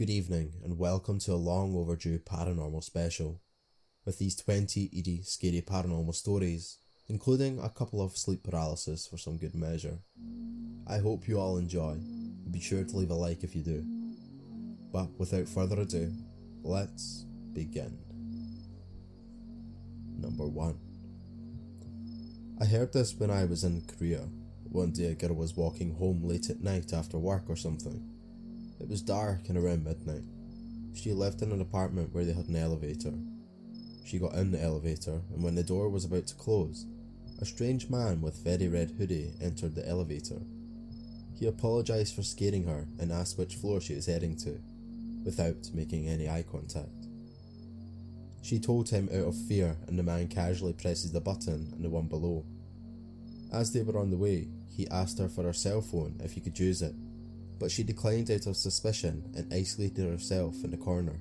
Good evening, and welcome to a long overdue paranormal special. With these 20 eerie, scary paranormal stories, including a couple of sleep paralysis for some good measure. I hope you all enjoy. Be sure to leave a like if you do. But without further ado, let's begin. Number 1 I heard this when I was in Korea. One day a girl was walking home late at night after work or something. It was dark and around midnight. She lived in an apartment where they had an elevator. She got in the elevator, and when the door was about to close, a strange man with very red hoodie entered the elevator. He apologised for scaring her and asked which floor she was heading to, without making any eye contact. She told him out of fear, and the man casually presses the button and the one below. As they were on the way, he asked her for her cell phone if he could use it, but she declined out of suspicion and isolated herself in the corner.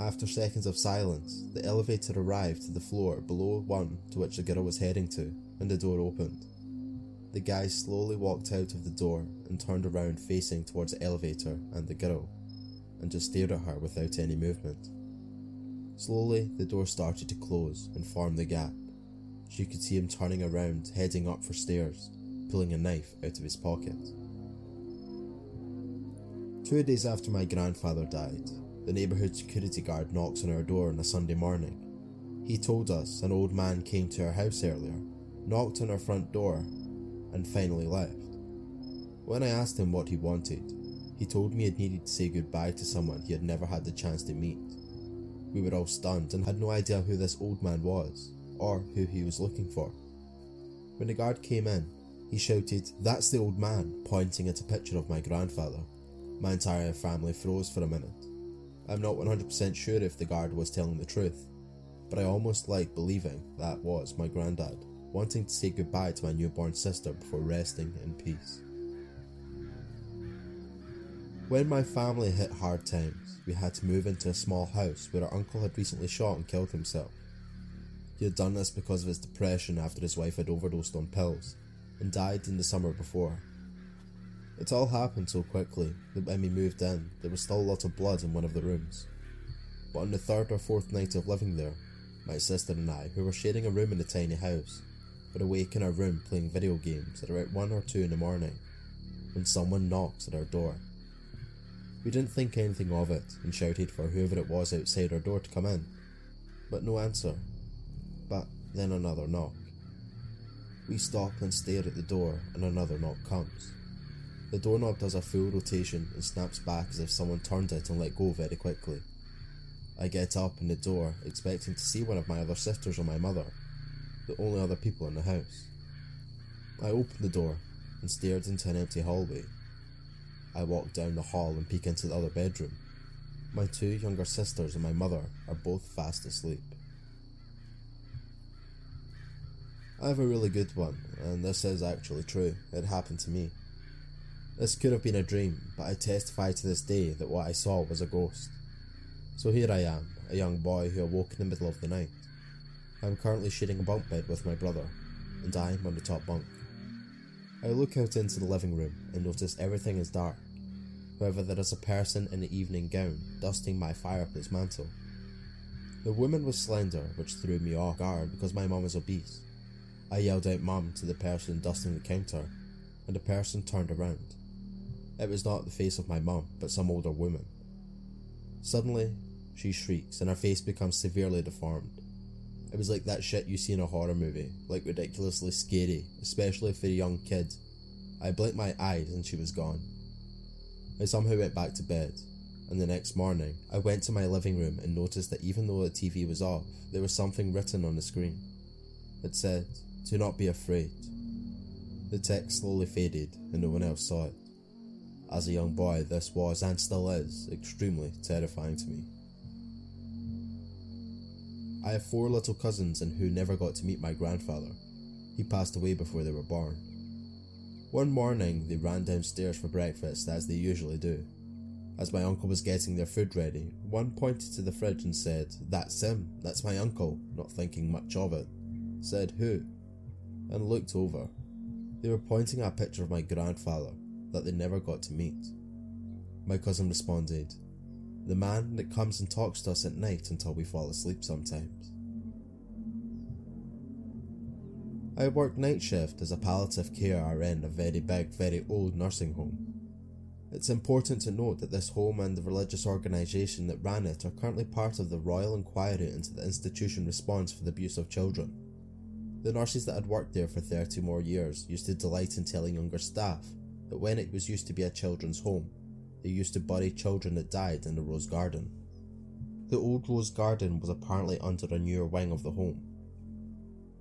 After seconds of silence, the elevator arrived to the floor below one to which the girl was heading to, and the door opened. The guy slowly walked out of the door and turned around facing towards the elevator and the girl, and just stared at her without any movement. Slowly, the door started to close and form the gap. She could see him turning around, heading up for stairs, pulling a knife out of his pocket. Two days after my grandfather died, the neighbourhood security guard knocks on our door on a Sunday morning. He told us an old man came to our house earlier, knocked on our front door, and finally left. When I asked him what he wanted, he told me he needed to say goodbye to someone he had never had the chance to meet. We were all stunned and had no idea who this old man was, or who he was looking for. When the guard came in, he shouted, That's the old man, pointing at a picture of my grandfather. My entire family froze for a minute. I'm not 100% sure if the guard was telling the truth, but I almost like believing that was my granddad, wanting to say goodbye to my newborn sister before resting in peace. When my family hit hard times, we had to move into a small house where our uncle had recently shot and killed himself. He had done this because of his depression after his wife had overdosed on pills and died in the summer before. It all happened so quickly that when we moved in, there was still a lot of blood in one of the rooms. But on the third or fourth night of living there, my sister and I, who were sharing a room in the tiny house, were awake in our room playing video games at about 1 or 2 in the morning when someone knocks at our door. We didn't think anything of it and shouted for whoever it was outside our door to come in, but no answer. But then another knock. We stop and stare at the door, and another knock comes. The doorknob does a full rotation and snaps back as if someone turned it and let go very quickly. I get up in the door, expecting to see one of my other sisters or my mother, the only other people in the house. I open the door and stared into an empty hallway. I walk down the hall and peek into the other bedroom. My two younger sisters and my mother are both fast asleep. I have a really good one, and this is actually true. It happened to me. This could have been a dream, but I testify to this day that what I saw was a ghost. So here I am, a young boy who awoke in the middle of the night. I am currently sharing a bunk bed with my brother, and I am on the top bunk. I look out into the living room and notice everything is dark. However, there is a person in an evening gown dusting my fireplace mantle. The woman was slender, which threw me off guard because my mum is obese. I yelled out mum to the person dusting the counter, and the person turned around. It was not the face of my mum, but some older woman. Suddenly, she shrieks and her face becomes severely deformed. It was like that shit you see in a horror movie, like ridiculously scary, especially for a young kid. I blinked my eyes and she was gone. I somehow went back to bed, and the next morning I went to my living room and noticed that even though the TV was off, there was something written on the screen. It said, Do not be afraid. The text slowly faded and no one else saw it. As a young boy, this was and still is extremely terrifying to me. I have four little cousins and who never got to meet my grandfather. He passed away before they were born. One morning, they ran downstairs for breakfast as they usually do. As my uncle was getting their food ready, one pointed to the fridge and said, That's him, that's my uncle, not thinking much of it. Said, Who? And looked over. They were pointing at a picture of my grandfather that they never got to meet. My cousin responded, The man that comes and talks to us at night until we fall asleep sometimes. I worked night shift as a palliative care RN a very big, very old nursing home. It's important to note that this home and the religious organisation that ran it are currently part of the Royal Inquiry into the Institution Response for the Abuse of Children. The nurses that had worked there for 30 more years used to delight in telling younger staff that when it was used to be a children's home, they used to bury children that died in the Rose Garden. The old Rose Garden was apparently under a newer wing of the home,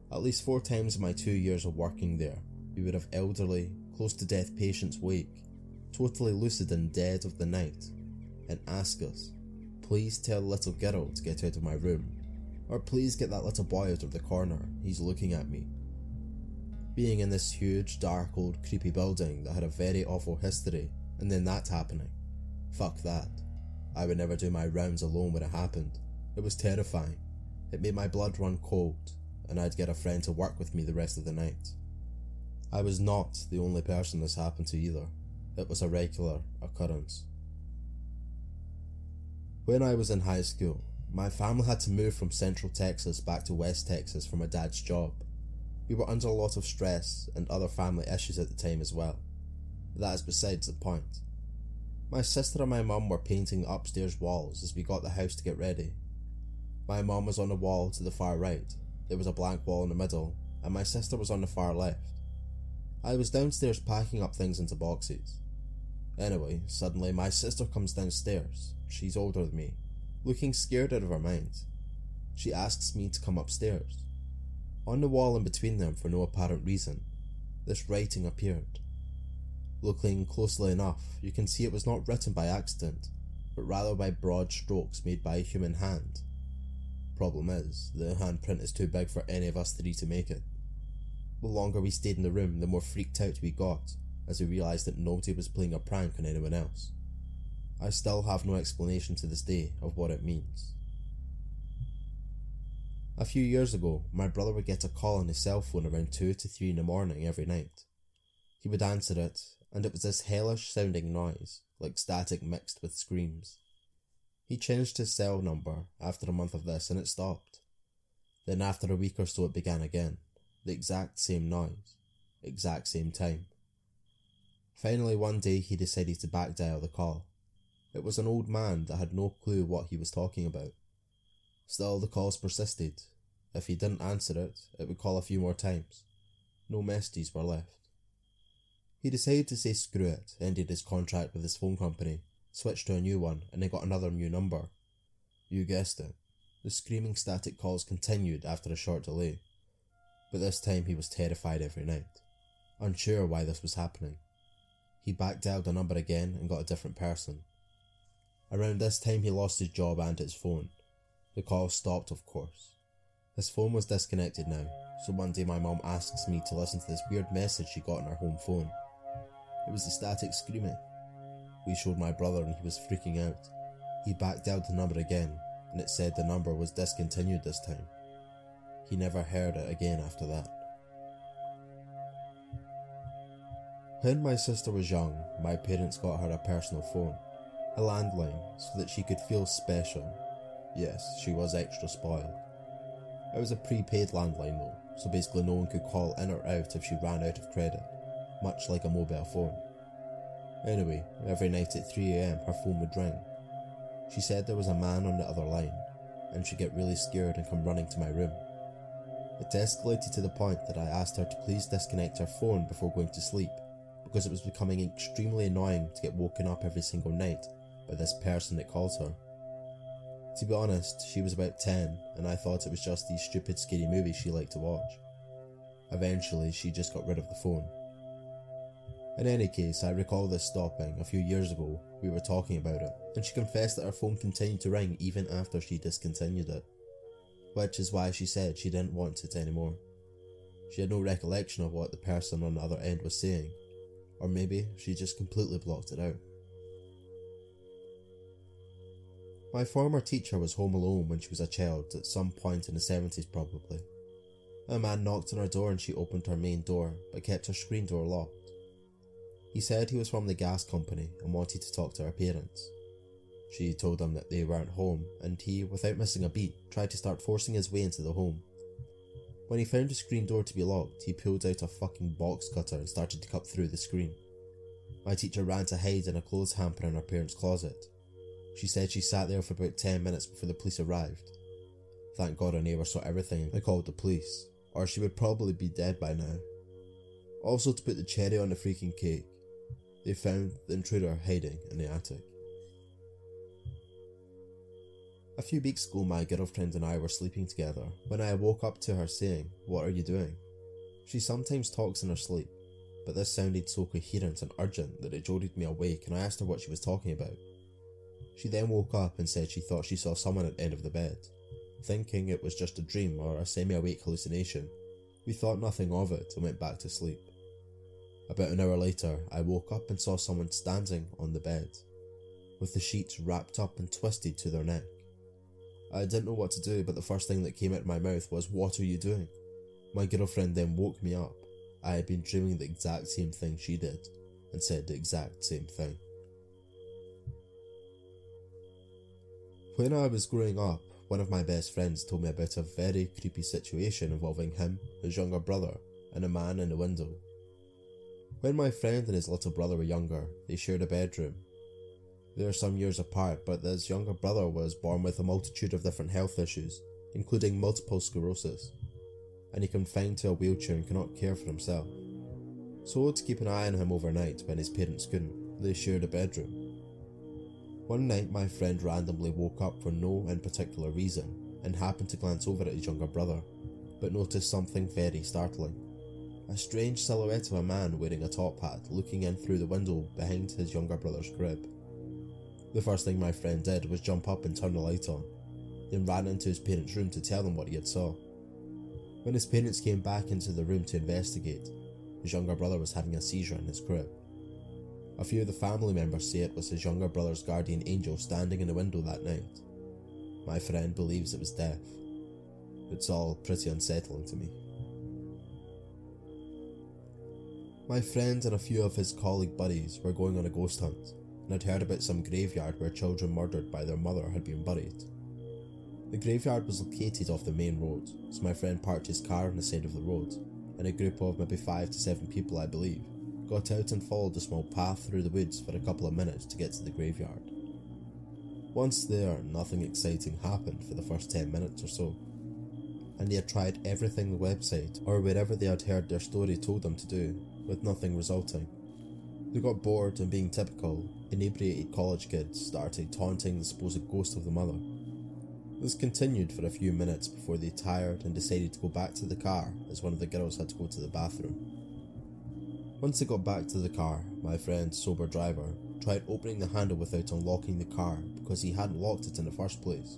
at least four times in my two years of working there, we would have elderly, close to death patients wake, totally lucid and dead of the night, and ask us, please tell little girl to get out of my room, or please get that little boy out of the corner, he's looking at me. Being in this huge, dark, old, creepy building that had a very awful history, and then that happening. Fuck that. I would never do my rounds alone when it happened. It was terrifying. It made my blood run cold, and I'd get a friend to work with me the rest of the night. I was not the only person this happened to either. It was a regular occurrence. When I was in high school, my family had to move from Central Texas back to West Texas for my dad's job. We were under a lot of stress and other family issues at the time as well. That is besides the point. My sister and my mum were painting upstairs walls as we got the house to get ready. My mum was on the wall to the far right, there was a blank wall in the middle, and my sister was on the far left. I was downstairs packing up things into boxes. Anyway, suddenly my sister comes downstairs. She's older than me, looking scared out of her mind. She asks me to come upstairs. On the wall in between them, for no apparent reason, this writing appeared. Looking closely enough, you can see it was not written by accident, but rather by broad strokes made by a human hand Problem is, the handprint is too big for any of us three to make it. The longer we stayed in the room, the more freaked out we got, as we realised that nobody was playing a prank on anyone else. I still have no explanation to this day of what it means. A few years ago, my brother would get a call on his cell phone around 2 to 3 in the morning every night. He would answer it, and it was this hellish sounding noise, like static mixed with screams. He changed his cell number after a month of this and it stopped. Then after a week or so it began again. The exact same noise. Exact same time. Finally one day he decided to back dial the call. It was an old man that had no clue what he was talking about. Still the calls persisted. If he didn't answer it, it would call a few more times. No messages were left. He decided to say screw it, ended his contract with his phone company, switched to a new one, and they got another new number. You guessed it. The screaming static calls continued after a short delay, but this time he was terrified every night, unsure why this was happening. He backdialed the number again and got a different person. Around this time he lost his job and his phone. The call stopped, of course. His phone was disconnected now, so one day my mom asks me to listen to this weird message she got on her home phone. It was the static screaming. We showed my brother and he was freaking out. He backed out the number again and it said the number was discontinued this time. He never heard it again after that. When my sister was young, my parents got her a personal phone, a landline, so that she could feel special. Yes, she was extra spoiled. It was a prepaid landline though, so basically no one could call in or out if she ran out of credit, much like a mobile phone. Anyway, every night at 3am her phone would ring. She said there was a man on the other line, and she'd get really scared and come running to my room. It escalated to the point that I asked her to please disconnect her phone before going to sleep, because it was becoming extremely annoying to get woken up every single night by this person that calls her. To be honest, she was about 10, and I thought it was just these stupid scary movies she liked to watch. Eventually, she just got rid of the phone. In any case, I recall this stopping a few years ago. We were talking about it, and she confessed that her phone continued to ring even after she discontinued it, which is why she said she didn't want it anymore. She had no recollection of what the person on the other end was saying, or maybe she just completely blocked it out. My former teacher was home alone when she was a child, at some point in the 70s probably. A man knocked on her door and she opened her main door, but kept her screen door locked. He said he was from the gas company and wanted to talk to her parents. She told him that they weren't home, and he, without missing a beat, tried to start forcing his way into the home. When he found the screen door to be locked, he pulled out a fucking box cutter and started to cut through the screen. My teacher ran to hide in a clothes hamper in her parents' closet. She said she sat there for about 10 minutes before the police arrived. Thank God her neighbour saw everything and called the police, or she would probably be dead by now. Also, to put the cherry on the freaking cake, they found the intruder hiding in the attic. A few weeks ago, my girlfriend and I were sleeping together when I woke up to her saying, What are you doing? She sometimes talks in her sleep, but this sounded so coherent and urgent that it jolted me awake and I asked her what she was talking about. She then woke up and said she thought she saw someone at the end of the bed. Thinking it was just a dream or a semi awake hallucination, we thought nothing of it and went back to sleep. About an hour later, I woke up and saw someone standing on the bed, with the sheets wrapped up and twisted to their neck. I didn't know what to do, but the first thing that came out of my mouth was, What are you doing? My girlfriend then woke me up. I had been dreaming the exact same thing she did, and said the exact same thing. When I was growing up, one of my best friends told me about a very creepy situation involving him, his younger brother, and a man in a window. When my friend and his little brother were younger, they shared a bedroom. They are some years apart, but his younger brother was born with a multitude of different health issues, including multiple sclerosis, and he confined to a wheelchair and cannot care for himself. So, to keep an eye on him overnight when his parents couldn't, they shared a bedroom. One night, my friend randomly woke up for no in particular reason and happened to glance over at his younger brother, but noticed something very startling. A strange silhouette of a man wearing a top hat looking in through the window behind his younger brother's crib. The first thing my friend did was jump up and turn the light on, then ran into his parents' room to tell them what he had saw. When his parents came back into the room to investigate, his younger brother was having a seizure in his crib. A few of the family members say it was his younger brother's guardian angel standing in the window that night. My friend believes it was death. It's all pretty unsettling to me. My friend and a few of his colleague buddies were going on a ghost hunt and had heard about some graveyard where children murdered by their mother had been buried. The graveyard was located off the main road, so my friend parked his car on the side of the road, and a group of maybe five to seven people, I believe, got out and followed a small path through the woods for a couple of minutes to get to the graveyard. Once there, nothing exciting happened for the first 10 minutes or so, and they had tried everything the website or wherever they had heard their story told them to do, with nothing resulting. They got bored and being typical, inebriated college kids started taunting the supposed ghost of the mother. This continued for a few minutes before they tired and decided to go back to the car as one of the girls had to go to the bathroom. Once they got back to the car, my friend, sober driver, tried opening the handle without unlocking the car because he hadn't locked it in the first place,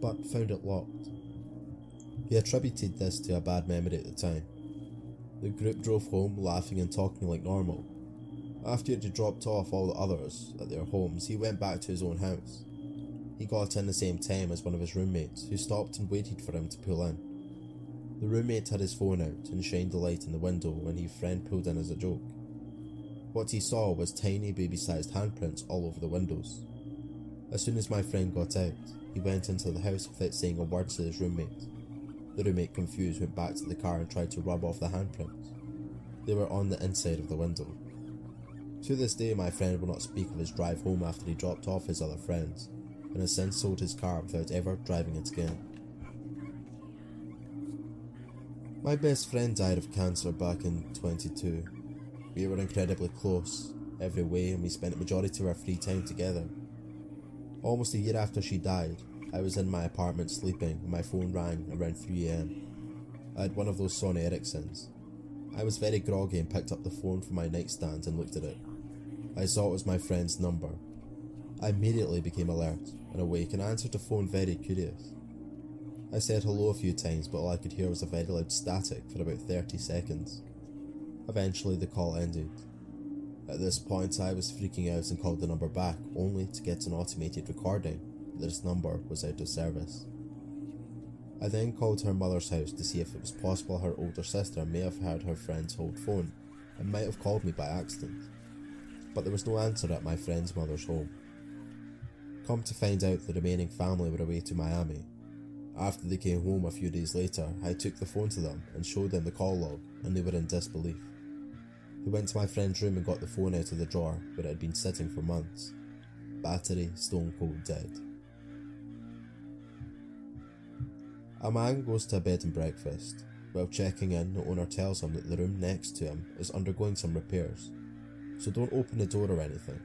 but found it locked. He attributed this to a bad memory at the time. The group drove home laughing and talking like normal, after he had dropped off all the others at their homes, he went back to his own house. He got in the same time as one of his roommates, who stopped and waited for him to pull in. The roommate had his phone out and shined the light in the window when his friend pulled in as a joke. What he saw was tiny baby sized handprints all over the windows. As soon as my friend got out, he went into the house without saying a word to his roommate. The roommate, confused, went back to the car and tried to rub off the handprints. They were on the inside of the window. To this day, my friend will not speak of his drive home after he dropped off his other friends, and has since sold his car without ever driving it again. My best friend died of cancer back in 22. We were incredibly close, every way, and we spent the majority of our free time together. Almost a year after she died, I was in my apartment sleeping when my phone rang around 3am. I had one of those Sony Ericssons. I was very groggy and picked up the phone from my nightstand and looked at it. I saw it was my friend's number. I immediately became alert and awake and answered the phone very curious. I said hello a few times, but all I could hear was a very loud static for about 30 seconds. Eventually, the call ended. At this point, I was freaking out and called the number back, only to get an automated recording that this number was out of service. I then called her mother's house to see if it was possible her older sister may have heard her friend's old phone and might have called me by accident but there was no answer at my friend's mother's home. Come to find out, the remaining family were away to Miami. After they came home a few days later, I took the phone to them and showed them the call log, and they were in disbelief. They went to my friend's room and got the phone out of the drawer where it had been sitting for months. Battery stone cold dead. A man goes to a bed and breakfast. While checking in, the owner tells him that the room next to him is undergoing some repairs, so don't open the door or anything.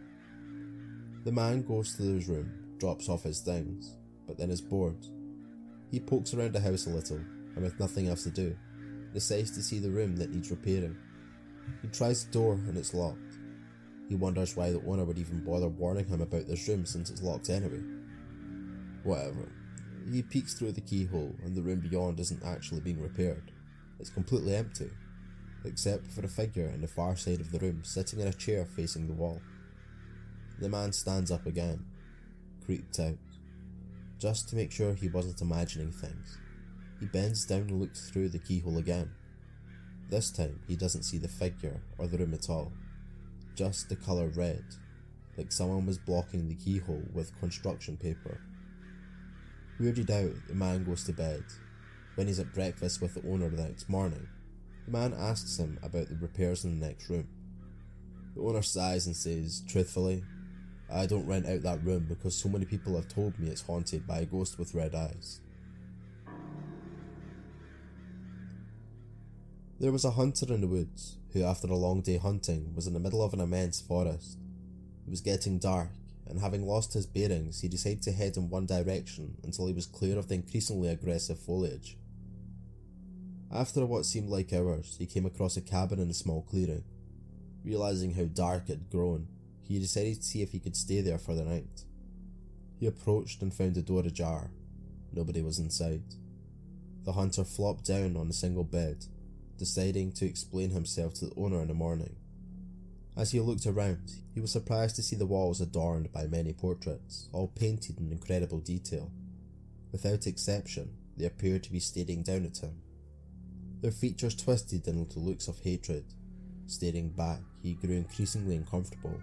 The man goes to his room, drops off his things, but then is bored. He pokes around the house a little, and with nothing else to do, decides to see the room that needs repairing. He tries the door and it's locked. He wonders why the owner would even bother warning him about this room since it's locked anyway. Whatever. He peeks through the keyhole and the room beyond isn't actually being repaired. It's completely empty, except for a figure in the far side of the room sitting in a chair facing the wall. The man stands up again, creeped out, just to make sure he wasn't imagining things. He bends down and looks through the keyhole again. This time, he doesn't see the figure or the room at all, just the colour red, like someone was blocking the keyhole with construction paper. Weirded out, the man goes to bed. When he's at breakfast with the owner the next morning, the man asks him about the repairs in the next room. The owner sighs and says, truthfully, I don't rent out that room because so many people have told me it's haunted by a ghost with red eyes. There was a hunter in the woods who, after a long day hunting, was in the middle of an immense forest. It was getting dark, and having lost his bearings, he decided to head in one direction until he was clear of the increasingly aggressive foliage. After what seemed like hours, he came across a cabin in a small clearing. Realizing how dark it had grown, he decided to see if he could stay there for the night. He approached and found the door ajar. Nobody was inside. The hunter flopped down on a single bed, deciding to explain himself to the owner in the morning. As he looked around, he was surprised to see the walls adorned by many portraits, all painted in incredible detail. Without exception, they appeared to be staring down at him. Their features twisted into looks of hatred. Staring back, he grew increasingly uncomfortable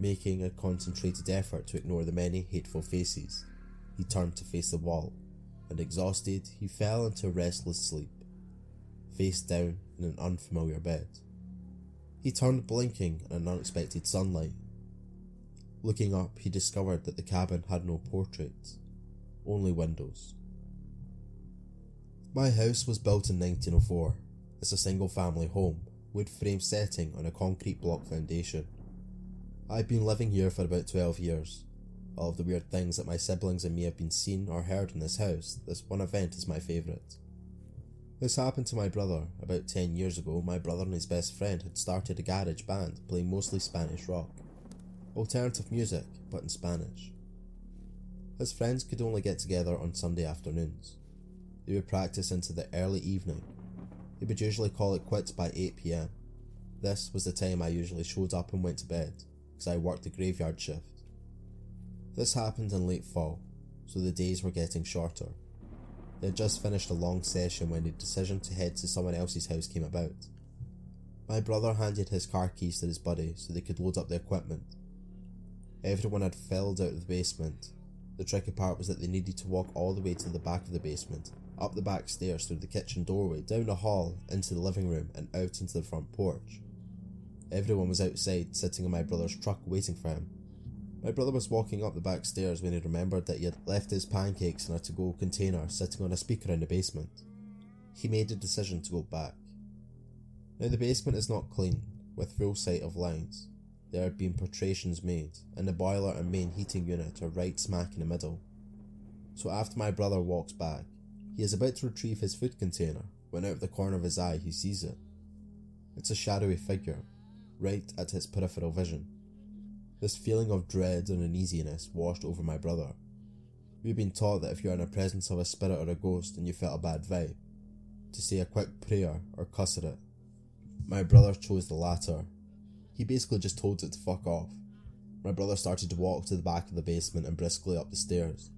Making a concentrated effort to ignore the many hateful faces, he turned to face the wall, and exhausted, he fell into a restless sleep, face down in an unfamiliar bed. He turned blinking in an unexpected sunlight. Looking up, he discovered that the cabin had no portraits, only windows. My house was built in 1904. It's a single family home, wood frame setting on a concrete block foundation. I've been living here for about 12 years. All of the weird things that my siblings and me have been seen or heard in this house, this one event is my favourite. This happened to my brother about 10 years ago. My brother and his best friend had started a garage band playing mostly Spanish rock, alternative music, but in Spanish. His friends could only get together on Sunday afternoons. They would practice into the early evening. They would usually call it quits by 8 pm. This was the time I usually showed up and went to bed because I worked the graveyard shift. This happened in late fall, so the days were getting shorter. They had just finished a long session when the decision to head to someone else's house came about. My brother handed his car keys to his buddy so they could load up the equipment. Everyone had filed out of the basement. The tricky part was that they needed to walk all the way to the back of the basement, up the back stairs through the kitchen doorway, down the hall, into the living room, and out into the front porch. Everyone was outside, sitting in my brother's truck, waiting for him. My brother was walking up the back stairs when he remembered that he had left his pancakes in a to go container sitting on a speaker in the basement. He made the decision to go back. Now, the basement is not clean, with full sight of lines. There had been perforations made, and the boiler and main heating unit are right smack in the middle. So, after my brother walks back, he is about to retrieve his food container when out of the corner of his eye he sees it. It's a shadowy figure, right at his peripheral vision. This feeling of dread and uneasiness washed over my brother. We've been taught that if you're in the presence of a spirit or a ghost and you felt a bad vibe, to say a quick prayer or cuss at it. My brother chose the latter. He basically just told it to fuck off. My brother started to walk to the back of the basement and briskly up the stairs,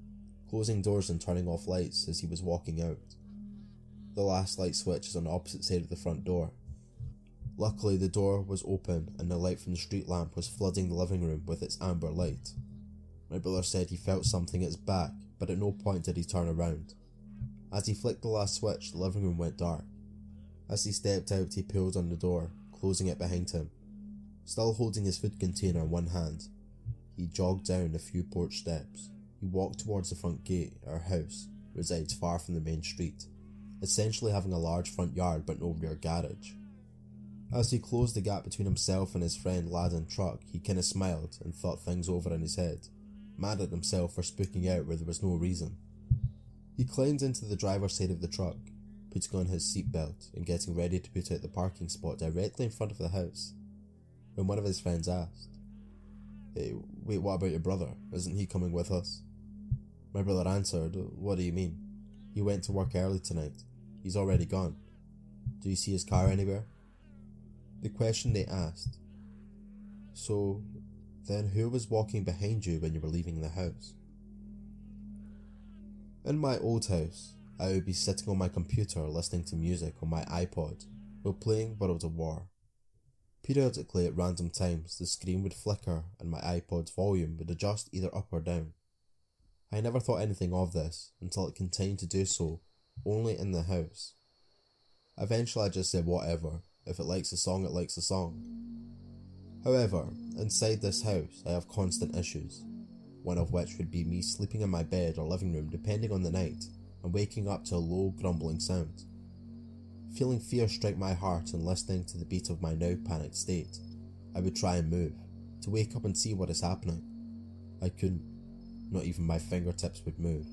closing doors and turning off lights as he was walking out. The last light switch is on the opposite side of the front door, Luckily, the door was open and the light from the street lamp was flooding the living room with its amber light. My brother said he felt something at his back, but at no point did he turn around. As he flicked the last switch, the living room went dark. As he stepped out, he pulled on the door, closing it behind him. Still holding his food container in one hand, he jogged down the few porch steps. He walked towards the front gate. Our house resides far from the main street, essentially having a large front yard but no rear garage. As he closed the gap between himself and his friend lad and truck, he kinda smiled and thought things over in his head, mad at himself for spooking out where there was no reason. He climbed into the driver's side of the truck, putting on his seatbelt and getting ready to put out the parking spot directly in front of the house, when one of his friends asked, Hey, wait, what about your brother? Isn't he coming with us? My brother answered, What do you mean? He went to work early tonight. He's already gone. Do you see his car anywhere? The question they asked. So, then who was walking behind you when you were leaving the house? In my old house, I would be sitting on my computer listening to music on my iPod while playing World of War. Periodically, at random times, the screen would flicker and my iPod's volume would adjust either up or down. I never thought anything of this until it continued to do so only in the house. Eventually, I just said whatever. If it likes a song, it likes a song. However, inside this house, I have constant issues, one of which would be me sleeping in my bed or living room depending on the night and waking up to a low grumbling sound. Feeling fear strike my heart and listening to the beat of my now panicked state, I would try and move, to wake up and see what is happening. I couldn't. Not even my fingertips would move.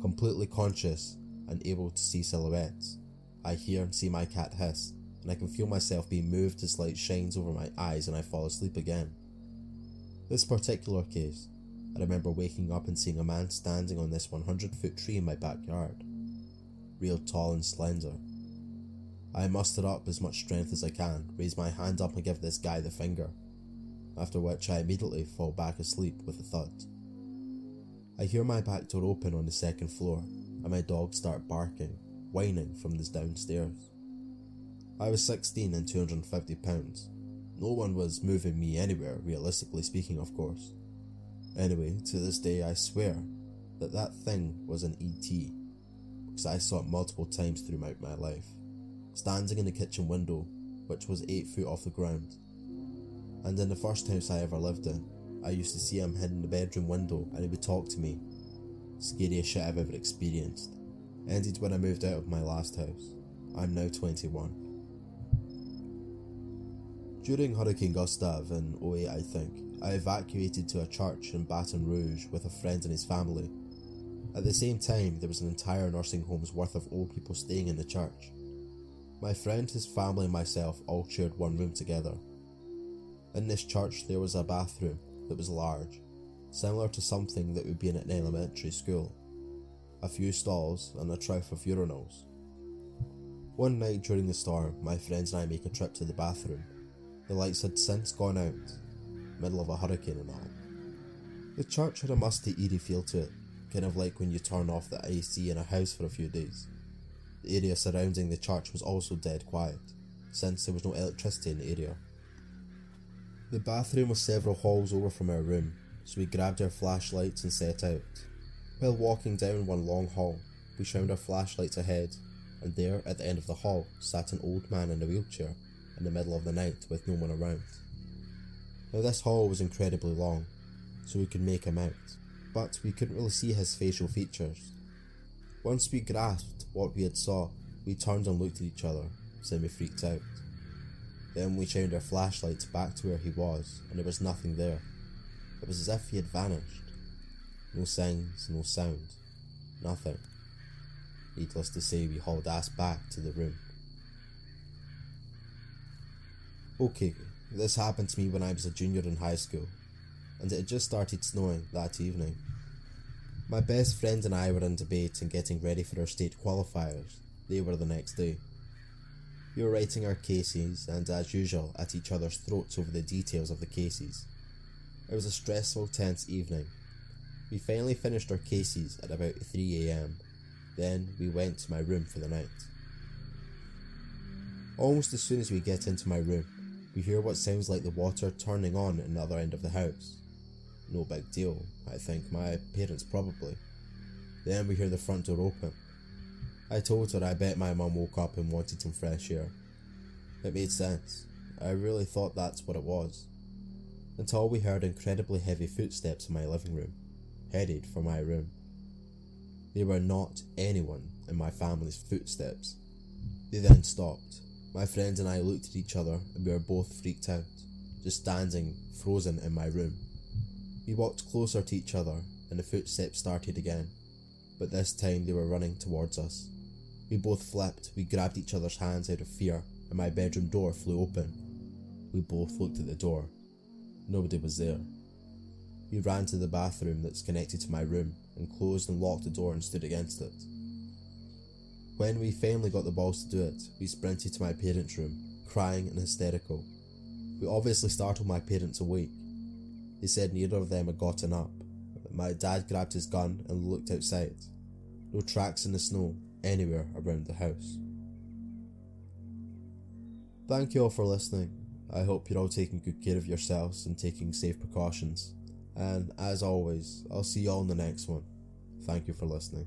Completely conscious and able to see silhouettes, I hear and see my cat hiss, and I can feel myself being moved as light shines over my eyes and I fall asleep again. This particular case, I remember waking up and seeing a man standing on this 100 foot tree in my backyard. Real tall and slender. I muster up as much strength as I can, raise my hand up and give this guy the finger, after which I immediately fall back asleep with a thud. I hear my back door open on the second floor and my dog start barking, whining from the downstairs. I was 16 and 250 pounds. No one was moving me anywhere, realistically speaking, of course. Anyway, to this day, I swear that that thing was an ET, because I saw it multiple times throughout my life, standing in the kitchen window, which was 8 feet off the ground. And in the first house I ever lived in, I used to see him hidden in the bedroom window and he would talk to me. Scariest shit I've ever experienced. Ended when I moved out of my last house. I'm now 21. During Hurricane Gustav in 08, I think, I evacuated to a church in Baton Rouge with a friend and his family. At the same time, there was an entire nursing home's worth of old people staying in the church. My friend, his family, and myself all shared one room together. In this church, there was a bathroom that was large, similar to something that would be in an elementary school, a few stalls, and a trough of urinals. One night during the storm, my friends and I make a trip to the bathroom the lights had since gone out, middle of a hurricane and all. The church had a musty, eerie feel to it, kind of like when you turn off the AC in a house for a few days. The area surrounding the church was also dead quiet, since there was no electricity in the area. The bathroom was several halls over from our room, so we grabbed our flashlights and set out. While walking down one long hall, we shined our flashlights ahead, and there, at the end of the hall, sat an old man in a wheelchair in the middle of the night with no one around. Now, this hall was incredibly long, so we could make him out, but we couldn't really see his facial features. Once we grasped what we had saw, we turned and looked at each other, semi freaked out. Then we shined our flashlights back to where he was, and there was nothing there. It was as if he had vanished. No signs, no sound, nothing. Needless to say, we hauled ass back to the room. Okay, this happened to me when I was a junior in high school, and it had just started snowing that evening. My best friend and I were in debate and getting ready for our state qualifiers. They were the next day. We were writing our cases and, as usual, at each other's throats over the details of the cases. It was a stressful, tense evening. We finally finished our cases at about 3am. Then we went to my room for the night. Almost as soon as we get into my room, we hear what sounds like the water turning on at the other end of the house. no big deal, I think, my parents probably. Then we hear the front door open. I told her I bet my mum woke up and wanted some fresh air. It made sense. I really thought that's what it was. Until we heard incredibly heavy footsteps in my living room, headed for my room. They were not anyone in my family's footsteps. They then stopped. My friends and I looked at each other and we were both freaked out, just standing frozen in my room. We walked closer to each other and the footsteps started again, but this time they were running towards us. We both flipped, we grabbed each other's hands out of fear, and my bedroom door flew open. We both looked at the door. Nobody was there. We ran to the bathroom that's connected to my room and closed and locked the door and stood against it. When we finally got the balls to do it, we sprinted to my parents' room, crying and hysterical. We obviously startled my parents awake. They said neither of them had gotten up. My dad grabbed his gun and looked outside. No tracks in the snow anywhere around the house. Thank you all for listening. I hope you're all taking good care of yourselves and taking safe precautions. And as always, I'll see you all in the next one. Thank you for listening.